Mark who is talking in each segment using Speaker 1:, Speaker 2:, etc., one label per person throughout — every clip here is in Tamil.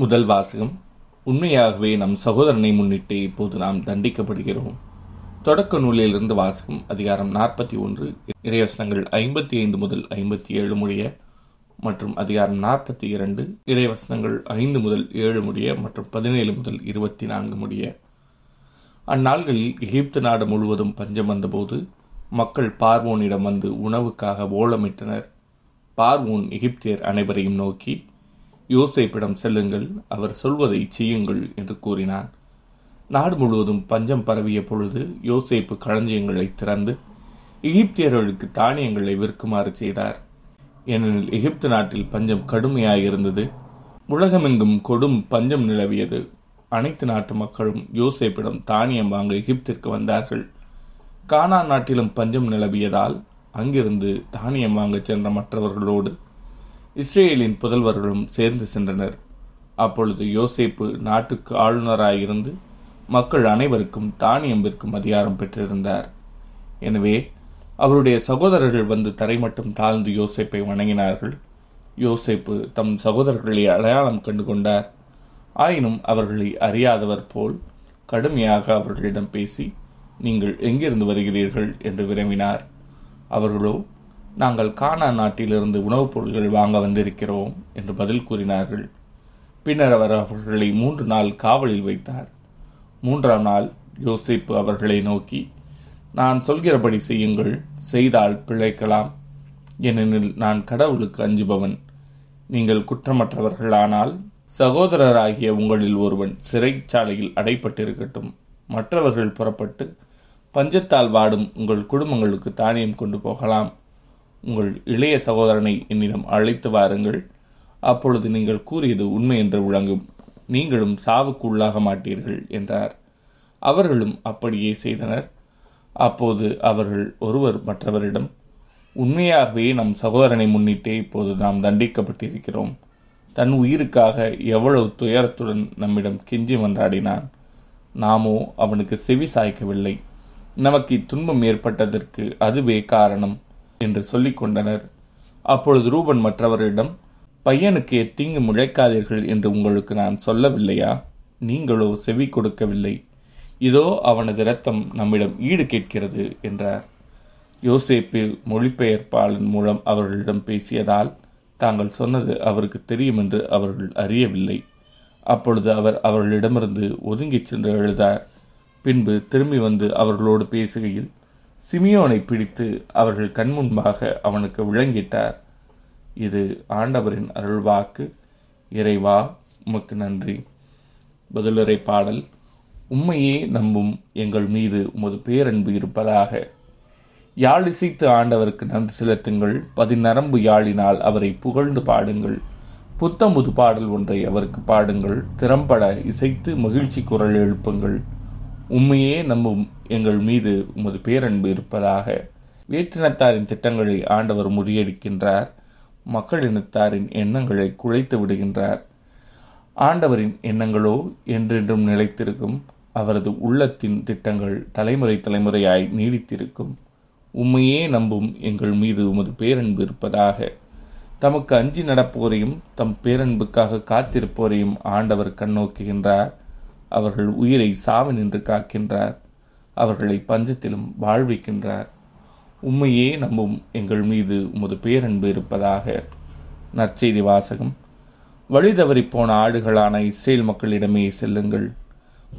Speaker 1: முதல் வாசகம். உண்மையாகவே நம் சகோதரனை முன்னிட்டு இப்போது நாம் தண்டிக்கப்படுகிறோம். தொடக்க நூலிலிருந்து வாசகம் அதிகாரம் நாற்பத்தி ஒன்று இறைவசனங்கள் ஐம்பத்தி ஐந்து முதல் ஐம்பத்தி ஏழு முடிய மற்றும் அதிகாரம் நாற்பத்தி இரண்டு இறைவசனங்கள் ஐந்து முதல் ஏழு முடிய மற்றும் பதினேழு முதல் இருபத்தி நான்கு முடிய. அந்நாள்களில் எகிப்து நாடு முழுவதும் பஞ்சம் வந்தபோது மக்கள் பார்வோனிடம் வந்து உணவுக்காக ஓலமிட்டனர். பார்வோன் எகிப்தியர் அனைவரையும் நோக்கி யோசேப்பிடம் செல்லுங்கள் அவர் சொல்வதை செய்யுங்கள் என்று கூறினான். நாடு முழுவதும் பஞ்சம் பரவிய பொழுது யோசேப்பு களஞ்சியங்களை திறந்து எகிப்தியர்களுக்கு தானியங்களை விற்குமாறு செய்தார். ஏனெனில் எகிப்து நாட்டில் பஞ்சம் கடுமையாயிருந்தது. உலகமெங்கும் கொடும் பஞ்சம் நிலவியது. அனைத்து நாட்டு மக்களும் யோசேப்பிடம் தானியம் வாங்க எகிப்திற்கு வந்தார்கள். கானா நாட்டிலும் பஞ்சம் நிலவியதால் அங்கிருந்து தானியம் வாங்க சென்ற மற்றவர்களோடு இஸ்ரேலின் புதல்வர்களும் சேர்ந்து சென்றனர். அப்பொழுது யோசேப்பு நாட்டுக்கு ஆளுநராயிருந்து மக்கள் அனைவருக்கும் தானியம் விற்கும் அதிகாரம் பெற்றிருந்தார். எனவே அவருடைய சகோதரர்கள் வந்து தரை மட்டும் தாழ்ந்து யோசேப்பை வணங்கினார்கள். யோசேப்பு தம் சகோதரர்களை அடையாளம் கண்டு கொண்டார் ஆயினும் அவர்களை அறியாதவர் போல் கடுமையாக அவர்களிடம் பேசி நீங்கள் எங்கிருந்து வருகிறீர்கள்? என்று விரும்பினார் அவர்களோ நாங்கள் கானா நாட்டிலிருந்து உணவுப் பொருட்கள் வாங்க வந்திருக்கிறோம் என்று பதில் கூறினார்கள். பின்னர் அவர் அவர்களை மூன்று நாள் காவலில் வைத்தார். மூன்றாம் நாள் யோசிப்பு அவர்களை நோக்கி நான் சொல்கிறபடி செய்யுங்கள் செய்தால் பிழைக்கலாம். ஏனெனில் நான் கடவுளுக்கு அஞ்சுபவன். நீங்கள் குற்றமற்றவர்களானால் சகோதரராகிய உங்களில் ஒருவன் சிறைச்சாலையில் அடைப்பட்டிருக்கட்டும். மற்றவர்கள் புறப்பட்டு பஞ்சத்தால் வாடும் உங்கள் குடும்பங்களுக்கு தானியம் கொண்டு போகலாம். உங்கள் இளைய சகோதரனை என்னிடம் அழைத்து வாருங்கள். அப்பொழுது நீங்கள் கூறியது உண்மை என்று விளங்கும். நீங்களும் சாவுக்கு உள்ளாக மாட்டீர்கள் என்றார். அவர்களும் அப்படியே செய்தனர். அப்போது அவர்கள் ஒருவர் மற்றவரிடம் உண்மையாகவே நம் சகோதரனை முன்னிட்டே இப்போது நாம் தண்டிக்கப்பட்டிருக்கிறோம். தன் உயிருக்காக எவ்வளவு துயரத்துடன் நம்மிடம் கெஞ்சி மன்றாடினான். நாமோ அவனுக்கு செவி சாய்க்கவில்லை. நமக்கு இத்துன்பம் ஏற்பட்டதற்கு அதுவே காரணம். என்று சொல்லிக் கொண்டனர். அப்பொழுது ரூபன் மற்றவரிடம் பையனுக்கு தீங்கு முழைக்காதீர்கள் என்று உங்களுக்கு நான் சொல்லவில்லையா? நீங்களோ செவி கொடுக்கவில்லை. இதோ அவனது இரத்தம் நம்மிடம் ஈடு கேட்கிறது என்றார். யோசேப்பு மொழிபெயர்ப்பாளன் மூலம் அவர்களிடம் பேசியதால் தாங்கள் சொன்னது அவருக்கு தெரியும் என்று அவர்கள் அறியவில்லை. அப்பொழுது அவர் அவர்களிடமிருந்து ஒதுங்கிச் சென்று எழுதார். பின்பு திரும்பி வந்து அவர்களோடு பேசுகையில் சிமியோனை பிடித்து அவர்கள் கண்முன்பாக அவனுக்கு விளங்கிட்டார். இது ஆண்டவரின் அருள்வாக்கு. இறைவா உமக்கு நன்றி. பதிலுரை பாடல். உண்மையே நம்பும் எங்கள் மீது உமது பேரன்பு இருப்பதாக. யாழ் இசைத்து ஆண்டவருக்கு நன்றி செலுத்துங்கள். பதிநரம்பு யாழினால் அவரை புகழ்ந்து பாடுங்கள். புத்தமுது பாடல் ஒன்றை அவருக்கு பாடுங்கள். திறம்பட இசைத்து மகிழ்ச்சி குரல் எழுப்புங்கள். உண்மையே நம்பும் எங்கள் மீது உமது பேரன்பு இருப்பதாக. வேற்றினத்தாரின் திட்டங்களை ஆண்டவர் முறியடிக்கின்றார். மக்களினத்தாரின் எண்ணங்களை குலைத்து விடுகின்றார். ஆண்டவரின் எண்ணங்களோ என்றென்றும் நிலைத்திருக்கும். அவரது உள்ளத்தின் திட்டங்கள் தலைமுறை தலைமுறையாய் நீடித்திருக்கும். உண்மையே நம்பும் எங்கள் மீது உமது பேரன்பு இருப்பதாக. தமக்கு அஞ்சி நடப்போரையும் தம் பேரன்புக்காக காத்திருப்போரையும் ஆண்டவர் கண்ணோக்குகின்றார். அவர்கள் உயிரை சாவு நின்று காக்கின்றார். அவர்களை பஞ்சத்திலும் வாழ்விக்கின்றார். உண்மையே நம்பும் எங்கள் மீது உமது பேரன்பு இருப்பதாக. நற்செய்தி வாசகம். வழி தவறிப் போன ஆடுகளான இஸ்ரேல் மக்களிடமே செல்லுங்கள்.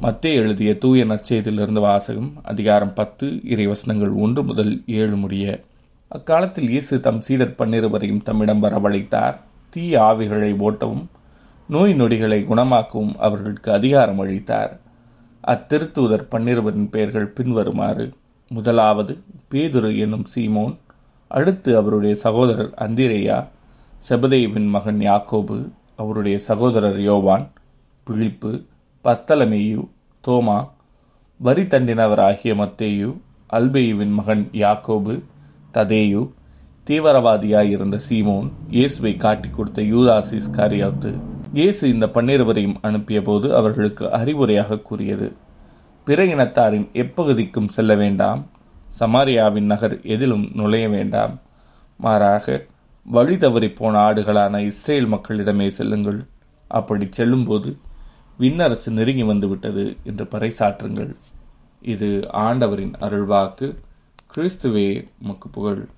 Speaker 1: மத்தே எழுதிய தூய நற்செய்தியிலிருந்து வாசகம் அதிகாரம் பத்து இறைவசனங்கள் ஒன்று முதல் ஏழு முடிய. அக்காலத்தில் இயேசு தம் சீடர் பன்னிருவரையும் தம்மிடம் வரவழைத்தார். தீய ஆவிகளை ஓட்டவும் நோய் நொடிகளை குணமாக்கவும் அவர்களுக்கு அதிகாரம் அளித்தார். அத்திருத்தூதர் பன்னிருவரின் பெயர்கள் பின்வருமாறு. முதலாவது பேதுரு என்னும் சீமோன் அடுத்து அவருடைய சகோதரர் அந்திரேயா செபதேவின் மகன் யாக்கோபு அவருடைய சகோதரர் யோவான் பிழிப்பு பத்தலமேயு தோமா வரி தண்டினவராகிய மத்தேயு அல்பேயுவின் மகன் யாக்கோபு ததேயு தீவிரவாதியாயிருந்த சீமோன் இயேசுவை காட்டிக் கொடுத்த யூதாசிஸ் காரியாத்து இயேசு இந்த பன்னிருவரையும் அனுப்பிய போது அவர்களுக்கு அறிவுரையாக கூறியது பிற இனத்தாரின் எப்பகுதிக்கும் செல்ல வேண்டாம் சமாரியாவின் நகர் எதிலும் நுழைய வேண்டாம். மாறாக வழி தவறி போன ஆடுகளான இஸ்ரேல் மக்களிடமே செல்லுங்கள். அப்படி செல்லும்போது விண்ணரசு நெருங்கி வந்துவிட்டது என்று பறைசாற்றுங்கள். இது ஆண்டவரின் அருள்வாக்கு. கிறிஸ்துவே உமக்கு புகழ்.